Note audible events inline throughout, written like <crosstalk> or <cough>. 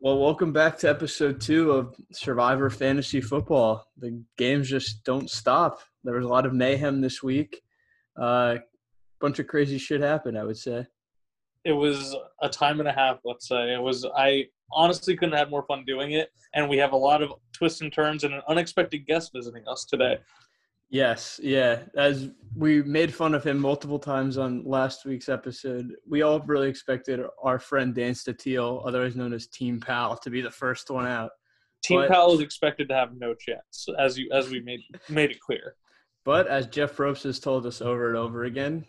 Well, welcome back to episode two of Survivor Fantasy Football. The games just don't stop. There was a lot of mayhem this week. A uh, bunch of crazy shit happened, I would say. It was a time and a half, let's say. It was, I honestly couldn't have more fun doing it. And we have a lot of twists and turns and an unexpected guest visiting us today. Yes, yeah. As we made fun of him multiple times on last week's episode, we all really expected our friend Dan Statile, otherwise known as Team Pal, to be the first one out. Team but, Pal is expected to have no chance, as you as we made made it clear. But as Jeff Probst has told us over and over again,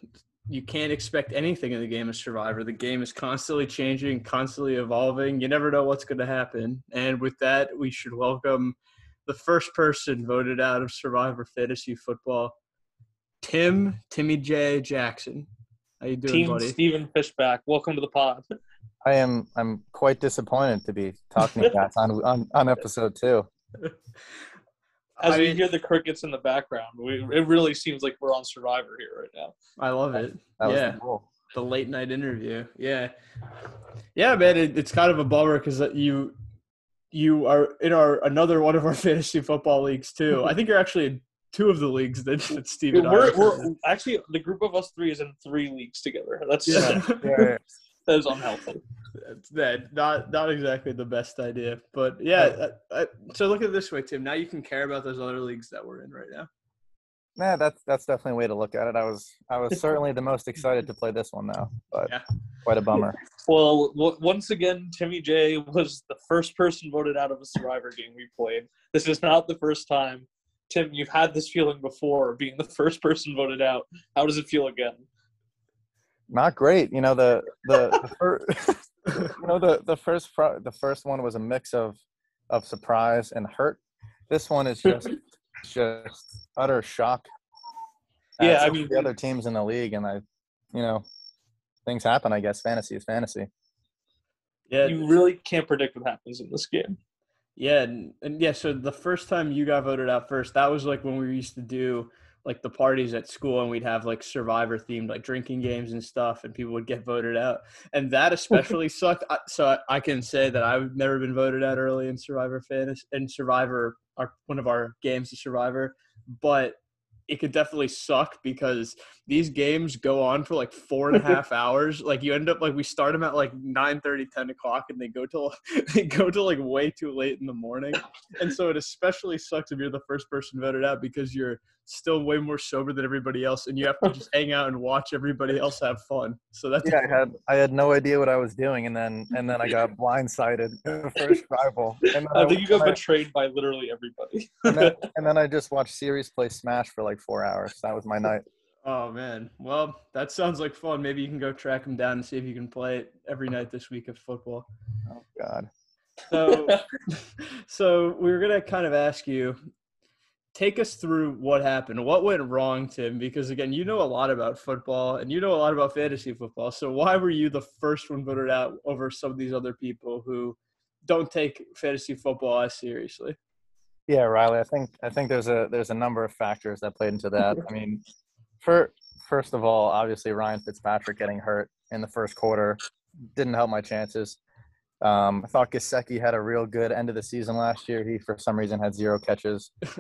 you can't expect anything in the game of Survivor. The game is constantly changing, constantly evolving. You never know what's going to happen. And with that, we should welcome the first person voted out of Survivor Fantasy Football, Tim Timmy J Jackson. How you doing, Team buddy? Stephen Fishback. Welcome to the pod. I am. I'm quite disappointed to be talking about on, on on episode two. <laughs> As I we hear the crickets in the background, we, it really seems like we're on Survivor here right now. I love it. That yeah. Cool. The late night interview. Yeah. Yeah, man. It, it's kind of a bummer because uh, you you are in our another one of our <laughs> fantasy football leagues too. I think you're actually in two of the leagues that, that Steven we're, we're actually the group of us three is in three leagues together. That's yeah. <laughs> yeah. that is unhealthy. That not not exactly the best idea, but yeah. I, I, so look at it this way, Tim. Now you can care about those other leagues that we're in right now. Yeah, that's that's definitely a way to look at it. I was I was certainly the most excited to play this one though, but yeah. quite a bummer. <laughs> Well, once again, Timmy J was the first person voted out of a Survivor game we played. This is not the first time. Tim, you've had this feeling before, being the first person voted out. How does it feel again? Not great. You know the the, the first, <laughs> you know the the first the first one was a mix of of surprise and hurt. This one is just just utter shock. Yeah, I mean the other teams in the league, and I, you know, things happen. I guess fantasy is fantasy. Yeah, you really can't predict what happens in this game. Yeah, and, and yeah. So the first time you got voted out first, that was like when we used to do like the parties at school and we'd have like survivor themed like drinking games and stuff and people would get voted out and that especially <laughs> sucked so I, can say that i've never been voted out early in survivor fantasy and survivor our one of our games to Survivor, but it could definitely suck because these games go on for like four and a <laughs> half hours. Like you end up like we start them at like 9 30, 10 o'clock and they go till <laughs> they go to like way too late in the morning. And so it especially sucks if you're the first person voted out because you're still way more sober than everybody else and you have to just <laughs> hang out and watch everybody else have fun. So that's Yeah, I had I had no idea what I was doing and then and then I got blindsided in the first rival. And I think you got betrayed by literally everybody. and, then, and then I just watched series play Smash for like four hours. That was my <laughs> night. Oh man. Well, that sounds like fun. Maybe you can go track him down and see if you can play it every night this week of football. Oh God. So, <laughs> so we were gonna kind of ask you take us through what happened. What went wrong, Tim? Because again, you know a lot about football and you know a lot about fantasy football. So why were you the first one voted out over some of these other people who don't take fantasy football as seriously? Yeah, Riley. I think I think there's a there's a number of factors that played into that. I mean, for first of all, obviously Ryan Fitzpatrick getting hurt in the first quarter didn't help my chances. Um, I thought Gesicki had a real good end of the season last year. He, for some reason, had zero catches. <laughs>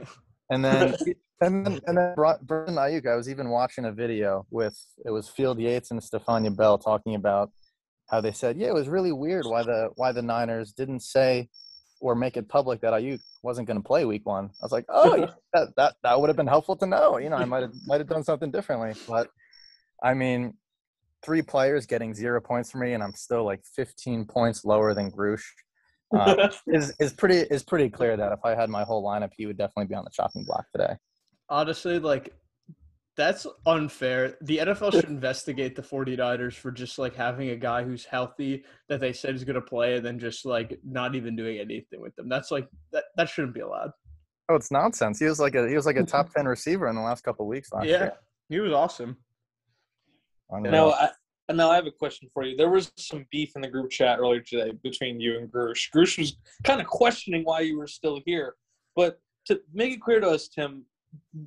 And then and then and then Brandon Aiyuk, I was even watching a video with it was Field Yates and Stephania Bell talking about how they said, yeah, it was really weird why the why the Niners didn't say or make it public that Aiyuk wasn't going to play Week One. I was like, oh, yeah, <laughs> that that that would have been helpful to know. You know, I <laughs> might have might have done something differently. But I mean, three players getting zero points for me, and I'm still like 15 points lower than Grush uh, <laughs> is is pretty is pretty clear that if I had my whole lineup, he would definitely be on the chopping block today. Honestly, like that's unfair. The NFL should <laughs> investigate the 49ers for just like having a guy who's healthy that they said is going to play and then just like not even doing anything with them. That's like that that shouldn't be allowed. Oh, it's nonsense. He was like a he was like a top <laughs> 10 receiver in the last couple weeks last yeah, year. He was awesome. Now, I, and now I have a question for you. There was some beef in the group chat earlier today between you and Grush. Grush was kind of questioning why you were still here. But to make it clear to us, Tim,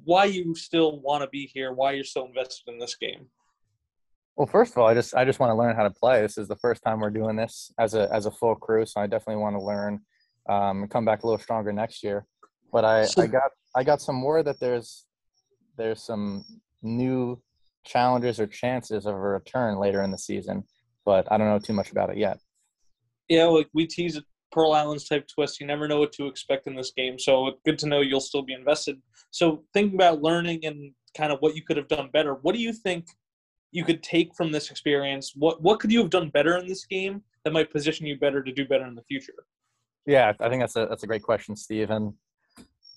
why you still want to be here, why you're still invested in this game. Well, first of all, I just I just want to learn how to play. This is the first time we're doing this as a as a full crew, so I definitely want to learn um, and come back a little stronger next year. But I, I got I got some word that there's there's some new challenges or chances of a return later in the season, but I don't know too much about it yet. Yeah, like we tease it Pearl Islands type twist. You never know what to expect in this game. So good to know you'll still be invested. So thinking about learning and kind of what you could have done better, what do you think you could take from this experience? What what could you have done better in this game that might position you better to do better in the future? Yeah, I think that's a that's a great question, Steve. And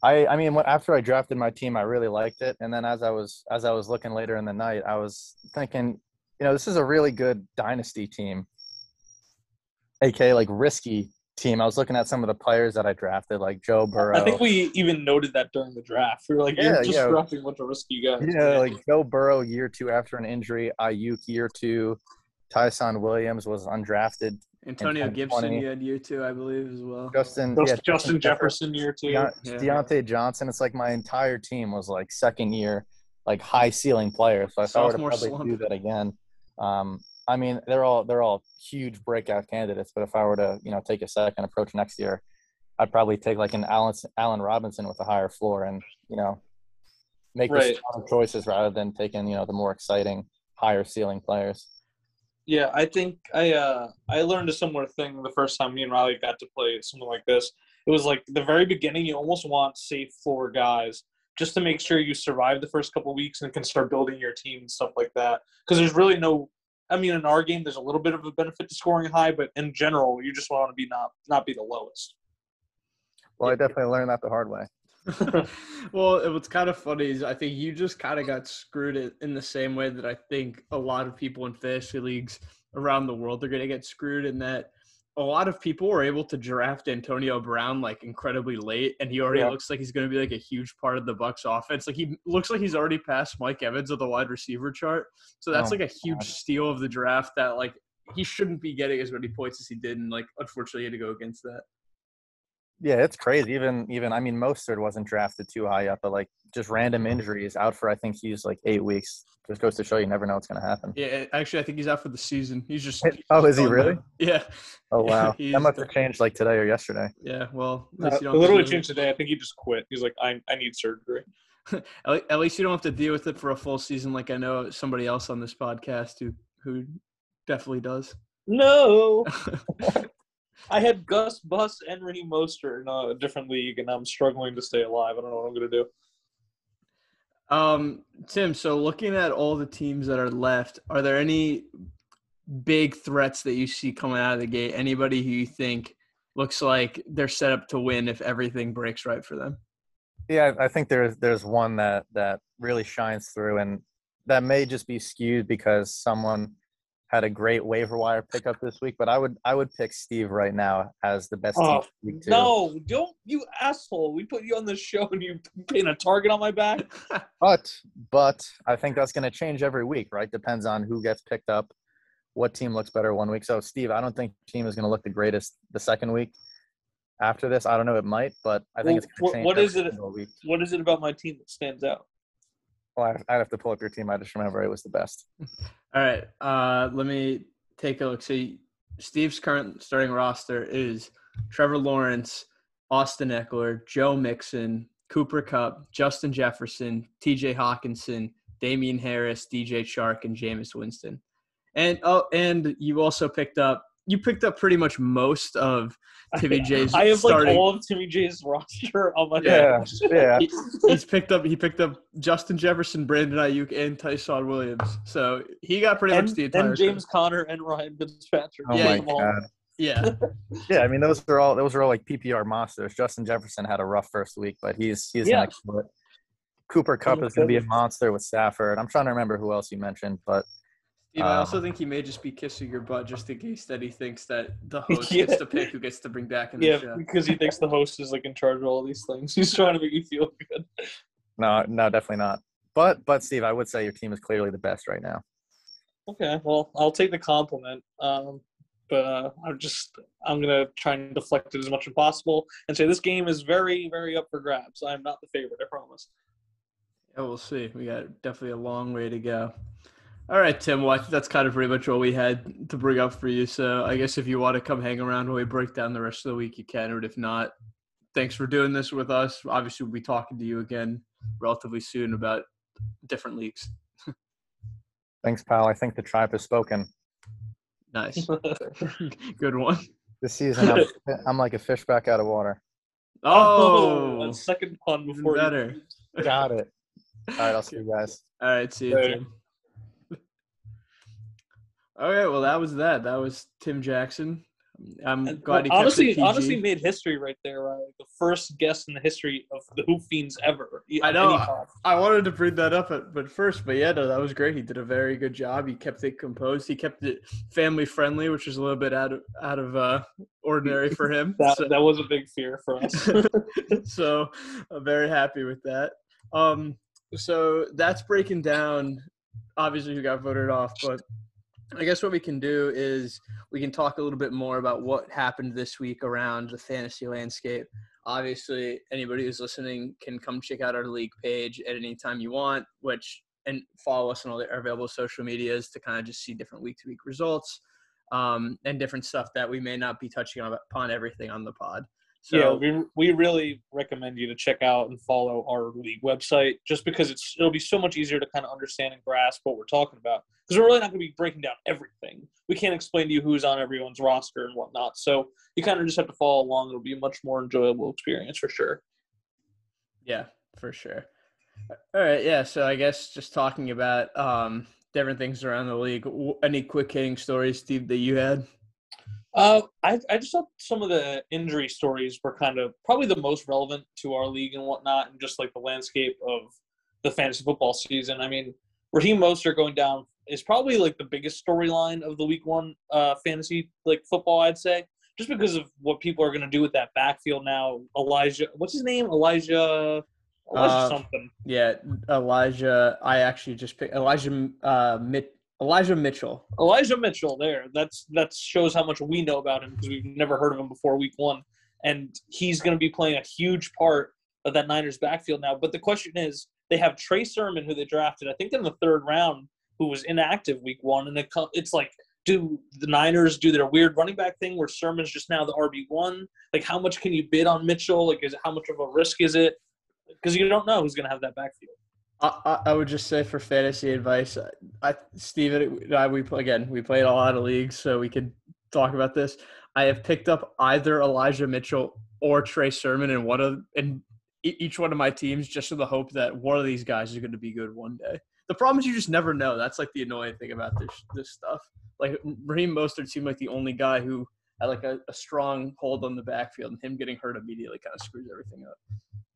I I mean, after I drafted my team, I really liked it. And then as I was as I was looking later in the night, I was thinking, you know, this is a really good dynasty team, aka like risky team. I was looking at some of the players that I drafted, like Joe Burrow. I think we even noted that during the draft. We were like, yeah, you're just yeah. drafting a bunch of risky guys. Yeah, like Joe Burrow year two after an injury, Aiyuk year two, Ty'Son Williams was undrafted. Antonio Gibson you had year two, I believe, as well. Justin, Justin, yeah, Justin Jefferson year two. De- yeah. Diontae Johnson. It's like my entire team was like second year, like high ceiling players. So if I would probably slump. do that again, um, I mean, they're all they're all huge breakout candidates. But if I were to, you know, take a second approach next year, I'd probably take like an Allen Allen Robinson with a higher floor, and you know, make right. the choices rather than taking you know the more exciting higher ceiling players. Yeah, I think I uh, I learned a similar thing the first time me and Riley got to play something like this. It was like the very beginning. You almost want safe floor guys just to make sure you survive the first couple weeks and can start building your team and stuff like that. Because there's really no I mean, in our game, there's a little bit of a benefit to scoring high, but in general, you just want to be not not be the lowest. Well, I definitely learned that the hard way. <laughs> well, what's kind of funny is I think you just kind of got screwed in the same way that I think a lot of people in fantasy leagues around the world are going to get screwed in that a lot of people were able to draft Antonio Brown like incredibly late, and he already yeah. looks like he's going to be like a huge part of the Bucs offense. Like he looks like he's already passed Mike Evans of the wide receiver chart. So that's oh, like a huge God. steal of the draft that like he shouldn't be getting as many points as he did, and like unfortunately he had to go against that. Yeah, it's crazy. Even even I mean, Mostert wasn't drafted too high up, but like just random injuries out for I think he's like eight weeks. Just goes to show you never know what's going to happen. Yeah, actually, I think he's out for the season. He's just. <laughs> oh, is he really? <laughs> Yeah. Oh wow, <laughs> that must have changed like today or yesterday. Yeah, well, uh, it literally changed today. I think he just quit. He's like, I I need surgery. at least you don't have to deal with it for a full season, like I know somebody else on this podcast who who definitely does. No. I had Gus Bus and Raheem Mostert in a different league, and I'm struggling to stay alive. I don't know what I'm going to do. Um, Tim, so looking at all the teams that are left, are there any big threats that you see coming out of the gate? Anybody who you think looks like they're set up to win if everything breaks right for them? Yeah, I think there's there's one that that really shines through, and that may just be skewed because someone had a great waiver wire pickup this week, but I would I would pick Steve right now as the best oh, team No, don't you asshole. We put you on the show and you paint a target on my back. <laughs> but but I think that's gonna change every week, right? Depends on who gets picked up, what team looks better one week. So Steve, I don't think team is gonna look the greatest the second week. After this, I don't know. It might, but I think well, it's gonna change. What is it? Week. What is it about my team that stands out? Well, I'd have to pull up your team. I just remember it was the best. All right. Uh, let me take a look. See, Steve's current starting roster is Trevor Lawrence, Austin Ekeler, Joe Mixon, Cooper Kupp, Justin Jefferson, TJ Hockenson, Damien Harris, DJ Chark, and Jameis Winston. And oh, and you also picked up you picked up pretty much most of Timmy <laughs> J's. I have starting. like all of Timmy J's roster on my yeah, <laughs> yeah. He, he's picked up. He picked up Justin Jefferson, Brandon Aiyuk, and Ty'Son Williams. So he got pretty and, much the entire. And James Conner and Ryan Fitzpatrick. Oh yeah, my god. Yeah. <laughs> yeah, I mean those are all those are all like PPR monsters. Justin Jefferson had a rough first week, but he's he's yeah. next to. Cooper Kupp oh is going to be a monster with Stafford. I'm trying to remember who else you mentioned, but Steve, I also um, think he may just be kissing your butt just in case that he thinks that the <laughs> host yeah. gets to pick who gets to bring back in the yeah, show. because he thinks the host is like in charge of all these things. <laughs> He's trying to make you feel good. No, no, definitely not. But but Steve, I would say your team is clearly the best right now. Okay, well, I'll take the compliment. Um, but uh, I'm just I'm gonna try and deflect it as much as possible and say this game is very very up for grabs. I'm not the favorite, I promise. Yeah, we'll see. We got definitely a long way to go. All right, Tim. Well, I think that's kind of pretty much all we had to bring up for you. So I guess if you want to come hang around while we break down the rest of the week, you can. Or if not, thanks for doing this with us. Obviously, we'll be talking to you again relatively soon about different leagues. <laughs> Thanks, pal. I think the tribe has spoken. Nice. <laughs> Good one. This season, I'm, <laughs> I'm like a fish back out of water. Oh, a second pun even before better. You... Got it. All right, I'll see you guys. All right, see you, Tim. Okay, well, that was that. That was Tim Jackson. I'm And- glad he kept honestly, honestly, made history right there. Right? The first guest in the history of the Hoop Fiends ever. I know. Any. I wanted to bring that up at but first, but yeah, no, that was great. He did a very good job. He kept it composed. He kept it family friendly, which is a little bit out of out of uh, ordinary for him. <laughs> That, so, that was a big fear for us. <laughs> so I'm very happy with that. Um, so that's breaking down. Obviously, who got voted off, but I guess what we can do is we can talk a little bit more about what happened this week around the fantasy landscape. Obviously, anybody who's listening can come check out our league page at any time you want, which and follow us on all the available social medias to kind of just see different week to week results um, and different stuff that we may not be touching on upon everything on the pod. So yeah, we we really recommend you to check out and follow our league website just because it's it'll be so much easier to kind of understand and grasp what we're talking about. Because we're really not going to be breaking down everything. We can't explain to you who's on everyone's roster and whatnot. So you kind of just have to follow along. It'll be a much more enjoyable experience for sure. Yeah, for sure. All right, yeah. So I guess just talking about um, different things around the league. Any quick hitting stories, Steve, that you had? Uh, I I just thought some of the injury stories were kind of probably the most relevant to our league and whatnot, and just like the landscape of the fantasy football season. I mean, Raheem Mostert going down is probably like the biggest storyline of the week one uh, fantasy like football, I'd say, just because of what people are going to do with that backfield now. Elijah, what's his name? Elijah, Elijah Uh, something. Yeah, Elijah. I actually just picked Elijah uh, Mit- Elijah Mitchell. Elijah Mitchell there. That's that shows how much we know about him because we've never heard of him before week one, and he's going to be playing a huge part of that Niners backfield now. But the question is, they have Trey Sermon, who they drafted, I think in the third round, who was inactive week one, and it's like, do the Niners do their weird running back thing where Sermon's just now the RB one? Like, how much can you bid on Mitchell? Like, is it, how much of a risk is it? Because you don't know who's going to have that backfield. I, I, would just say for fantasy advice, uh, I, I Steven I we play again. We played a lot of leagues, so we could talk about this. I have picked up either Elijah Mitchell or Trey Sermon in one of in each one of my teams, just in the hope that one of these guys is going to be good one day. The problem is you just never know. That's like the annoying thing about this this stuff. Like Raheem Mostert seemed like the only guy who had like a, a strong hold on the backfield, and him getting hurt immediately kind of screws everything up.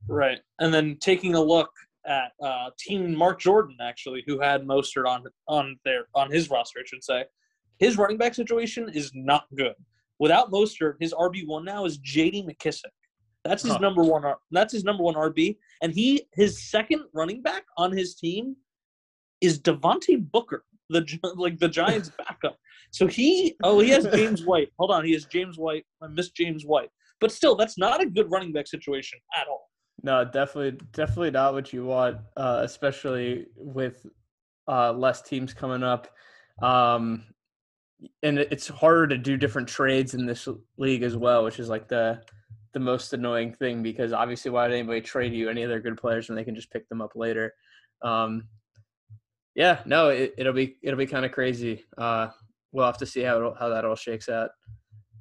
Right. And then taking a look at uh, Team Mark Jordan, actually, who had Mostert on on their on his roster, I should say. His running back situation is not good. Without Mostert, his RB one now is J.D. McKissic. That's his Huh. number one. That's his number one RB, and he his second running back on his team is Devontae Booker, the <laughs> like the Giants' <laughs> backup. So he oh he has James White. Hold on, he has James White. I missed James White, but still, that's not a good running back situation at all. No, definitely, definitely not what you want, uh, especially with uh, less teams coming up. Um, and it's harder to do different trades in this league as well, which is like the the most annoying thing because obviously, why would anybody trade you any of their good players when they can just pick them up later? Um, yeah, no, it, it'll be it'll be kind of crazy. Uh, we'll have to see how how that all shakes out.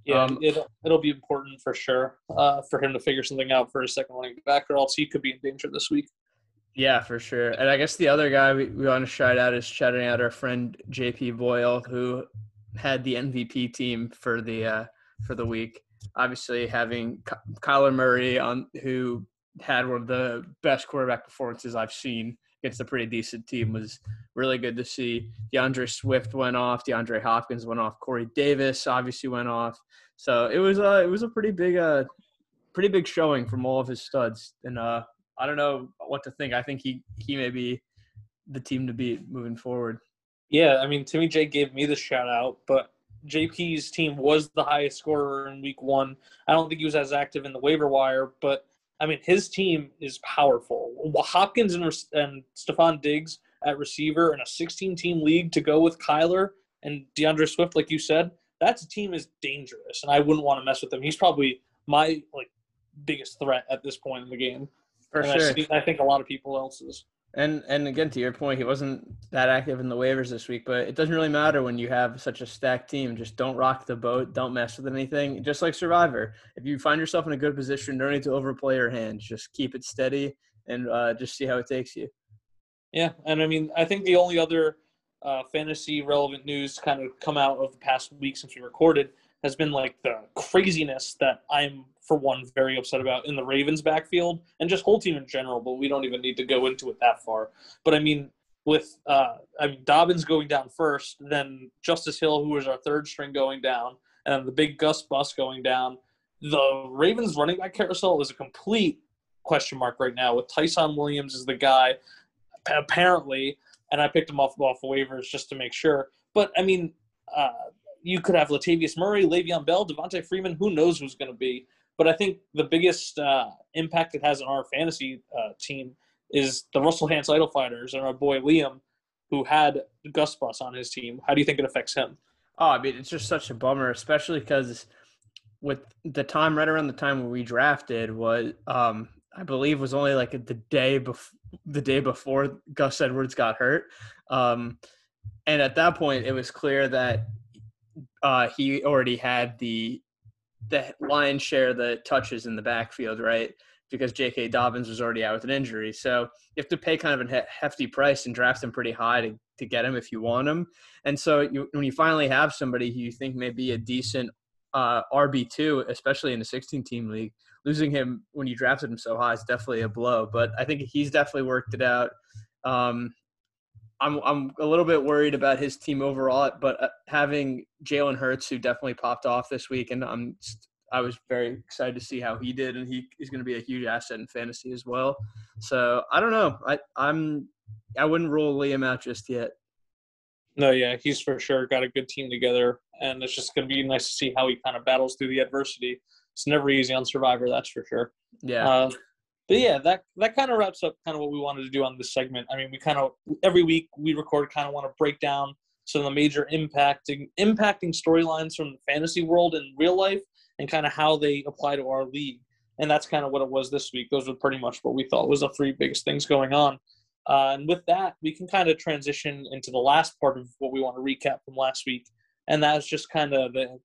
Yeah, Um, it'll it'll be important for sure uh, for him to figure something out for his second running back, or else he could be in danger this week. Yeah, for sure. And I guess the other guy we, we want to shout out is shouting out our friend JP Boyle, who had the MVP team for the uh, for the week. Obviously, having Ky- Kyler Murray on, who had one of the best quarterback performances I've seen against a pretty decent team, was really good to see. D'Andre Swift went off. DeAndre Hopkins went off. Corey Davis obviously went off. So it was uh, it was a pretty big uh, pretty big showing from all of his studs. And uh, I don't know what to think. I think he he may be the team to beat moving forward. Yeah, I mean Timmy J gave me the shout out, but JP's team was the highest scorer in week one. I don't think he was as active in the waiver wire, but I mean his team is powerful. Hopkins and and Stefon Diggs at receiver in a 16 team league to go with Kyler and D'Andre Swift, like you said, that team is dangerous, and I wouldn't want to mess with him. He's probably my like biggest threat at this point in the game. For and sure. I, see, I think a lot of people else's. And and again to your point, he wasn't that active in the waivers this week, but it doesn't really matter when you have such a stacked team. Just don't rock the boat, don't mess with anything. Just like Survivor, if you find yourself in a good position, don't need to overplay your hands. Just keep it steady and uh, just see how it takes you. Yeah, and I mean, I think the only other uh, fantasy relevant news kind of come out of the past week since we recorded has been like the craziness that I'm for one very upset about in the Ravens backfield and just whole team in general. But we don't even need to go into it that far. But I mean, with uh, I mean Dobbins going down first, then Justice Hill, who was our third string, going down, and the big Gus Bus going down. The Ravens running back carousel is a complete question mark right now. With Ty'Son Williams as the guy, apparently, and I picked him off off waivers just to make sure. But I mean, uh, you could have Latavius Murray, Le'Veon Bell, Devonta Freeman. Who knows who's going to be? But I think the biggest uh, impact it has on our fantasy uh, team is the Russell Hantz Idol Fighters and our boy Liam, who had Gus Bus on his team. How do you think it affects him? Oh, I mean, it's just such a bummer, especially because with the time right around the time we drafted was, um, I believe, was only like the day before the day before Gus Edwards got hurt, um, and at that point it was clear that uh, he already had the the lion's share the touches in the backfield, right? Because J.K. Dobbins was already out with an injury, so you have to pay kind of a hefty price and draft him pretty high to, to get him if you want him. And so you, when you finally have somebody who you think may be a decent uh, RB two, especially in a 16 team league, losing him when you drafted him so high is definitely a blow. But I think he's definitely worked it out. Um, I'm I'm a little bit worried about his team overall, but uh, having Jalen Hurts, who definitely popped off this week, and I'm I was very excited to see how he did, and he is going to be a huge asset in fantasy as well. So I don't know, I I'm I wouldn't rule Liam out just yet. No, yeah, he's for sure got a good team together, and it's just going to be nice to see how he kind of battles through the adversity. It's never easy on Survivor, that's for sure. Yeah. Uh, but yeah, that that kind of wraps up kind of what we wanted to do on this segment. I mean, we kind of every week we record kind of want to break down some of the major impacting impacting storylines from the fantasy world in real life and kind of how they apply to our league. And that's kind of what it was this week. Those were pretty much what we thought was the three biggest things going on. Uh, and with that, we can kind of transition into the last part of what we want to recap from last week, and that's just kind of the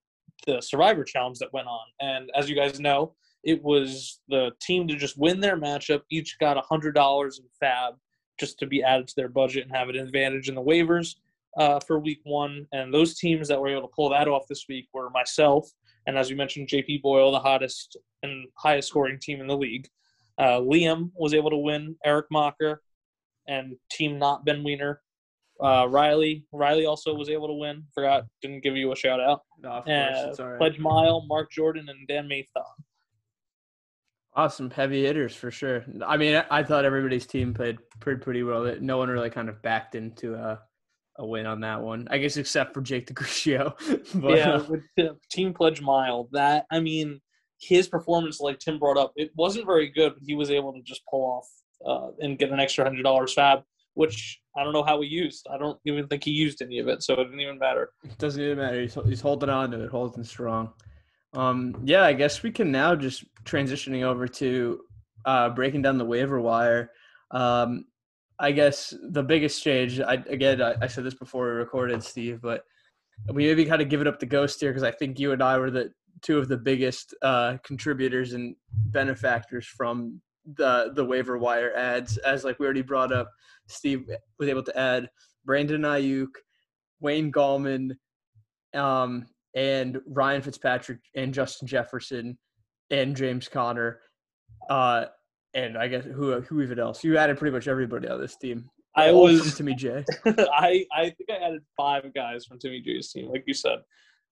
the Survivor Challenge that went on. And as you guys know, it was the team to just win their matchup. Each got a hundred dollars in Fab just to be added to their budget and have an advantage in the waivers uh, for Week One. And those teams that were able to pull that off this week were myself and, as you mentioned, JP Boyle, the hottest and highest scoring team in the league. Uh, Liam was able to win. Eric Mocker and Team Not Ben Wiener. Uh, Riley Riley also was able to win. Forgot didn't give you a shout out. No, of Uh, course, it's all right. Pledge Mile, Mark Jordan, and Dan Mathon. Awesome heavy hitters for sure. I mean, I, thought everybody's team played pretty pretty well. No one really kind of backed into a, a win on that one. I guess except for Jake DeCrucio. <laughs> but, yeah, uh, with the Team Pledge Mile. That I mean, his performance, like Tim brought up, it wasn't very good, but he was able to just pull off uh, and get an extra hundred dollars fab, which I don't know how he used. I don't even think he used any of it, so it didn't even matter. It doesn't even matter. He's, he's holding on to it, holding strong. Um, yeah, I guess we can now just transitioning over to uh, breaking down the waiver wire. Um, I guess the biggest change, I, again, I, I said this before we recorded, Steve, but we maybe kind of give it up the Ghost here because I think you and I were the two of the biggest uh, contributors and benefactors from the the waiver wire ads. As like we already brought up, Steve was able to add Brandon Aiyuk, Wayne Gallman, um, and Ryan Fitzpatrick and Justin Jefferson and James Conner. Uh, and I guess who who even else? You added pretty much everybody on this team. I All was from Timmy J. <laughs> I I think I added five guys from Timmy J's team, like you said.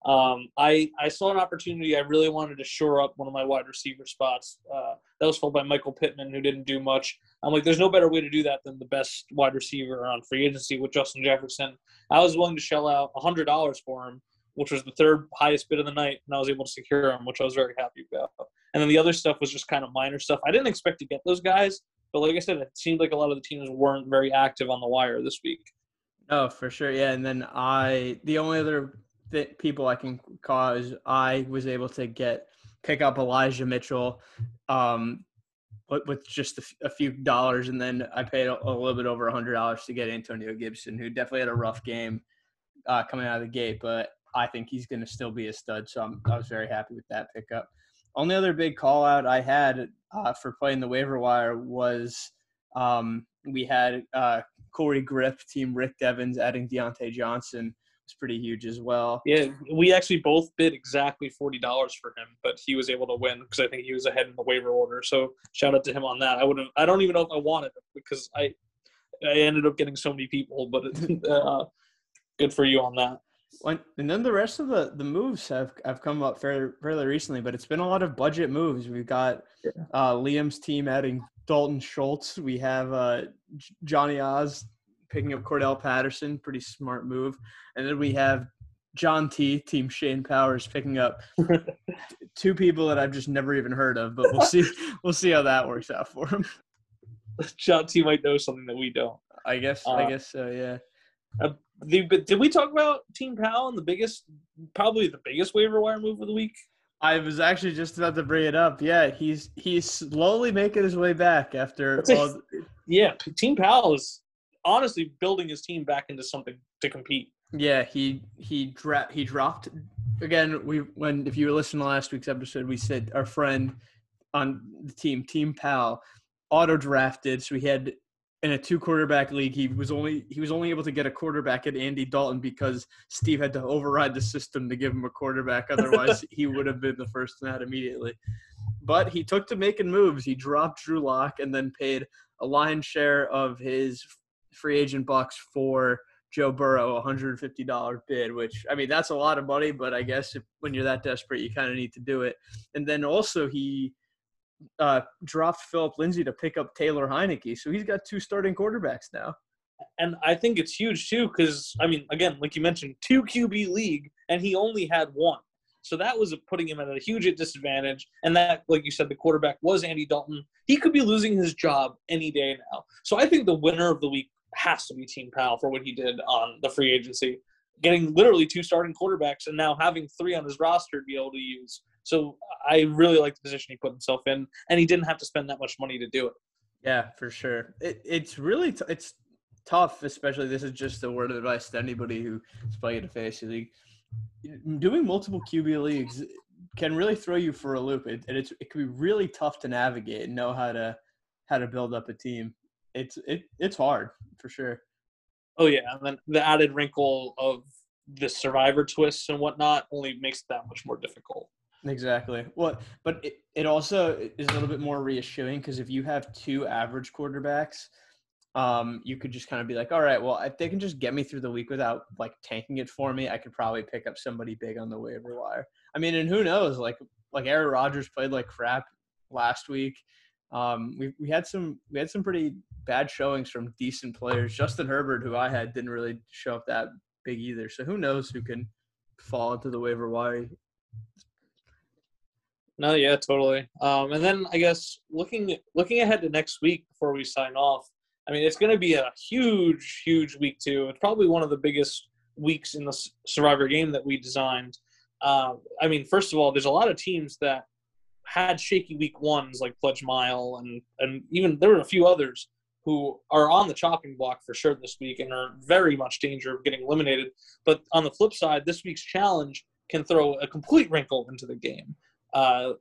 Um, I I saw an opportunity. I really wanted to shore up one of my wide receiver spots. Uh, that was filled by Michael Pittman, who didn't do much. I'm like, there's no better way to do that than the best wide receiver on free agency with Justin Jefferson. I was willing to shell out hundred dollars for him, which was the third highest bid of the night, and I was able to secure him, which I was very happy about. And then the other stuff was just kind of minor stuff. I didn't expect to get those guys, But like I said, it seemed like a lot of the teams weren't very active on the wire this week. Oh, for sure. Yeah. And then I, the only other th- people I can call is I was able to get, pick up Elijah Mitchell um, with, just a, few dollars. And then I paid a, a little bit over a hundred dollars to get Antonio Gibson, who definitely had a rough game uh, coming out of the gate, but I think he's going to still be a stud. So I'm, I was very happy with that pickup. Only other big call out I had uh, for playing the waiver wire was um, we had uh, Corey Grip, Team Rick Devens, adding Diontae Johnson was pretty huge as well. Yeah, we actually both bid exactly forty dollars for him, but he was able to win because I think he was ahead in the waiver order. So shout out to him on that. I would have. I don't even know if I wanted him because I I ended up getting so many people, but <laughs> uh, good for you on that. When, and then the rest of the, the moves have, have come up fairly, fairly recently, but it's been a lot of budget moves. We've got uh, Liam's team adding Dalton Schultz. We have uh, Johnny Oz picking up Cordell Patterson, pretty smart move. And then we have John T, Team Shane Powers, picking up <laughs> two people that I've just never even heard of. But we'll see. <laughs> we'll see how that works out for him. John T might know something that we don't. I guess. Uh, I guess so. Yeah. The, but did we talk about Team Powell and the biggest, probably the biggest waiver wire move of the week? I was actually just about to bring it up. Yeah, he's he's slowly making his way back after That's a- all, Yeah, Team Powell is honestly building his team back into something to compete. Yeah, he he dra- he dropped again. We when if you listened to last week's episode, we said our friend on the team, Team Pal, auto drafted. So he had in a two quarterback league. He was only he was only able to get a quarterback at Andy Dalton because Steve had to override the system to give him a quarterback. <laughs> Otherwise, he would have been the first in that immediately. But he took to making moves. He dropped Drew Lock and then paid a lion's share of his free agent bucks for Joe Burrow, a hundred fifty dollar bid. Which I mean, that's a lot of money, but I guess if, when you're that desperate, you kind of need to do it. And then also he uh, dropped Philip Lindsay to pick up Taylor Heinicke, so he's got two starting quarterbacks now. And I think it's huge too, because I mean, again, like you mentioned, two QB league, and he only had one. So that was putting him at a huge disadvantage. And that, like you said, the quarterback was Andy Dalton. He could be losing his job any day now. So I think the winner of the week has to be Team Powell for what he did on the free agency, getting literally two starting quarterbacks and now having three on his roster to be able to use. So I really like the position he put himself in, and he didn't have to spend that much money to do it. Yeah, for sure. It, it's really t- it's tough, especially this is just a word of advice to anybody who is playing in a fantasy league. Mm, doing multiple QB leagues can really throw you for a loop, it, and it's it can be really tough to navigate and know how to how to build up a team. It's it it's hard for sure. Oh yeah, and then the added wrinkle of the survivor twists and whatnot only makes it that much more difficult. Exactly. Well, but it, it also is a little bit more reassuring because if you have two average quarterbacks, um, you could just kind of be like, all right, well, if they can just get me through the week without like tanking it for me, I could probably pick up somebody big on the waiver wire. I mean, and who knows? Like, like Aaron Rodgers played like crap last week. Um, we we had some we had some pretty bad showings from decent players. Justin Herbert, who I had, didn't really show up that big either. So who knows who can fall into the waiver wire No, yeah, totally. Um, and then I guess looking looking ahead to next week before we sign off, I mean, it's going to be a huge, huge week too. It's probably one of the biggest weeks in the Survivor game that we designed. Uh, I mean, first of all, there's a lot of teams that had shaky week ones like Pledge Mile, and and even there were a few others who are on the chopping block for sure this week and are very much danger of getting eliminated. But on the flip side, this week's challenge can throw a complete wrinkle into the game. Uh,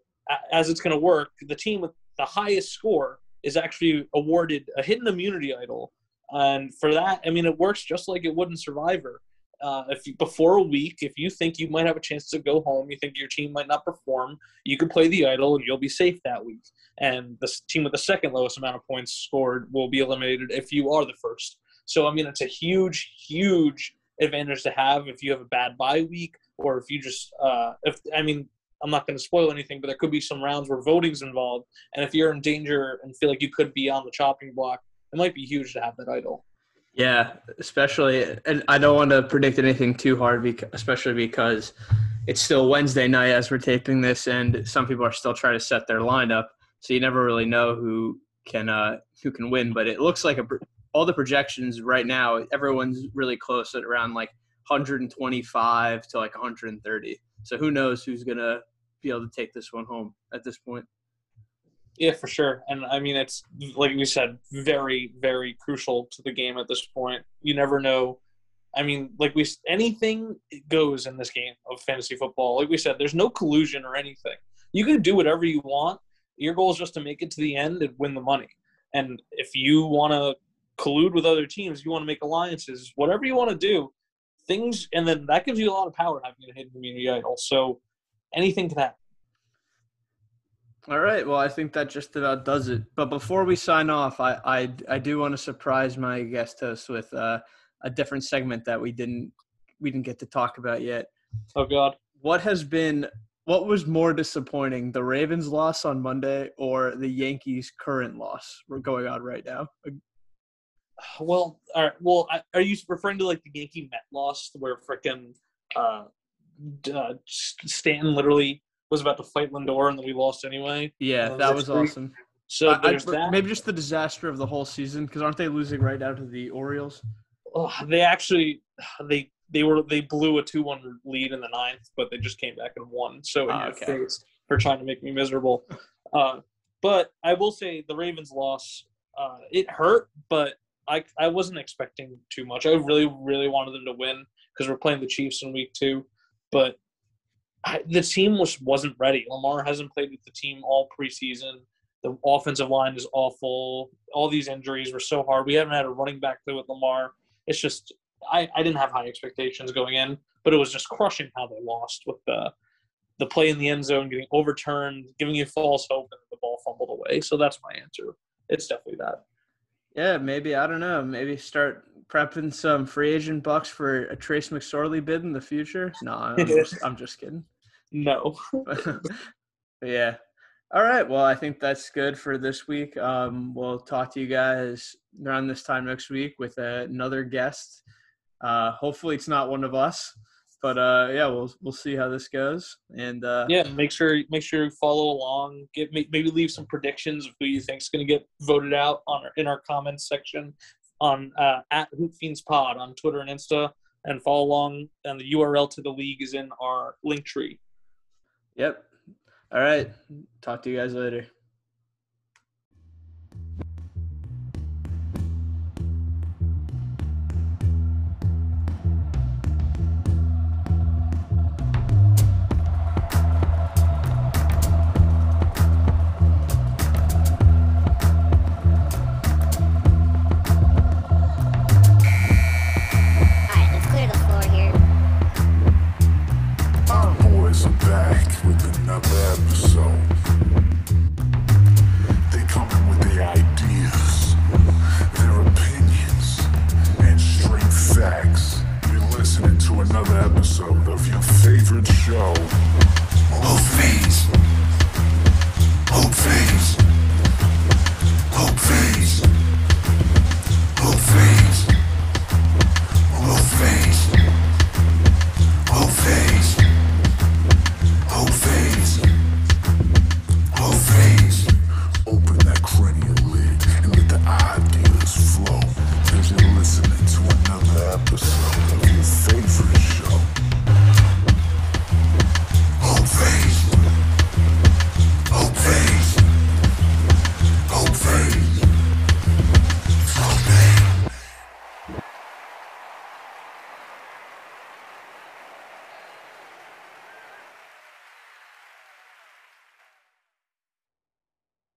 as it's going to work, the team with the highest score is actually awarded a hidden immunity idol, and for that, I mean, it works just like it would in Survivor. Uh, if you, before a week, if you think you might have a chance to go home, you think your team might not perform, you can play the idol and you'll be safe that week. And the team with the second lowest amount of points scored will be eliminated if you are the first. So I mean, it's a huge, huge advantage to have if you have a bad bye week or if you just uh, if I mean I'm not going to spoil anything, but there could be some rounds where voting's involved, and if you're in danger and feel like you could be on the chopping block, it might be huge to have that idol. Yeah, especially, and I don't want to predict anything too hard, because, especially because it's still Wednesday night as we're taping this, and some people are still trying to set their lineup. So you never really know who can uh, who can win. But it looks like a, all the projections right now, everyone's really close at around like 125 to like 130. So who knows who's gonna be able to take this one home at this point. Yeah, for sure. And I mean, it's like we said, very, very crucial to the game at this point. You never know. I mean, like we anything goes in this game of fantasy football. Like we said, there's no collusion or anything. You can do whatever you want. Your goal is just to make it to the end and win the money. And if you want to collude with other teams, you want to make alliances, whatever you want to do, things, and then that gives you a lot of power having a hidden immunity idol. So anything can happen. All right. Well, I think that just about does it. But before we sign off, I I, I do want to surprise my guest host with uh, a different segment that we didn't we didn't get to talk about yet. Oh God. What has been what was more disappointing, the Ravens loss on Monday or the Yankees' current loss we're going on right now? Well, all right. Well, are you referring to like the Yankee Met loss where freaking uh, uh, Stanton literally was about to fight Lindor and then we lost anyway? Yeah, that was awesome. So I, I, maybe just the disaster of the whole season because aren't they losing right now to the Orioles? Oh, they actually they they were they blew a two one lead in the ninth, but they just came back and won. So in oh, okay. face for trying to make me miserable. Uh, but I will say the Ravens loss uh, it hurt, but I I wasn't expecting too much. I really really wanted them to win because we're playing the Chiefs in week two, but I, the team was wasn't ready. Lamar hasn't played with the team all preseason. The offensive line is awful. All these injuries were so hard. We haven't had a running back play with Lamar. It's just I, I didn't have high expectations going in, but it was just crushing how they lost with the the play in the end zone getting overturned, giving you false hope, and the ball fumbled away. So that's my answer. It's definitely that. Yeah, maybe I don't know. Maybe start prepping some free agent bucks for a Trace McSorley bid in the future. No, I'm <laughs> just, I'm just kidding. No. <laughs> <laughs> yeah. All right. Well, I think that's good for this week. Um, we'll talk to you guys around this time next week with another guest. Uh, hopefully, it's not one of us, but uh, yeah, we'll we'll see how this goes. And uh, yeah, make sure make sure you follow along. Get maybe leave some predictions of who you think is going to get voted out on our, in our comments section on uh, at Pod on Twitter and Insta, and follow along. And the URL to the league is in our link tree. Yep. All right. Talk to you guys later. Cada é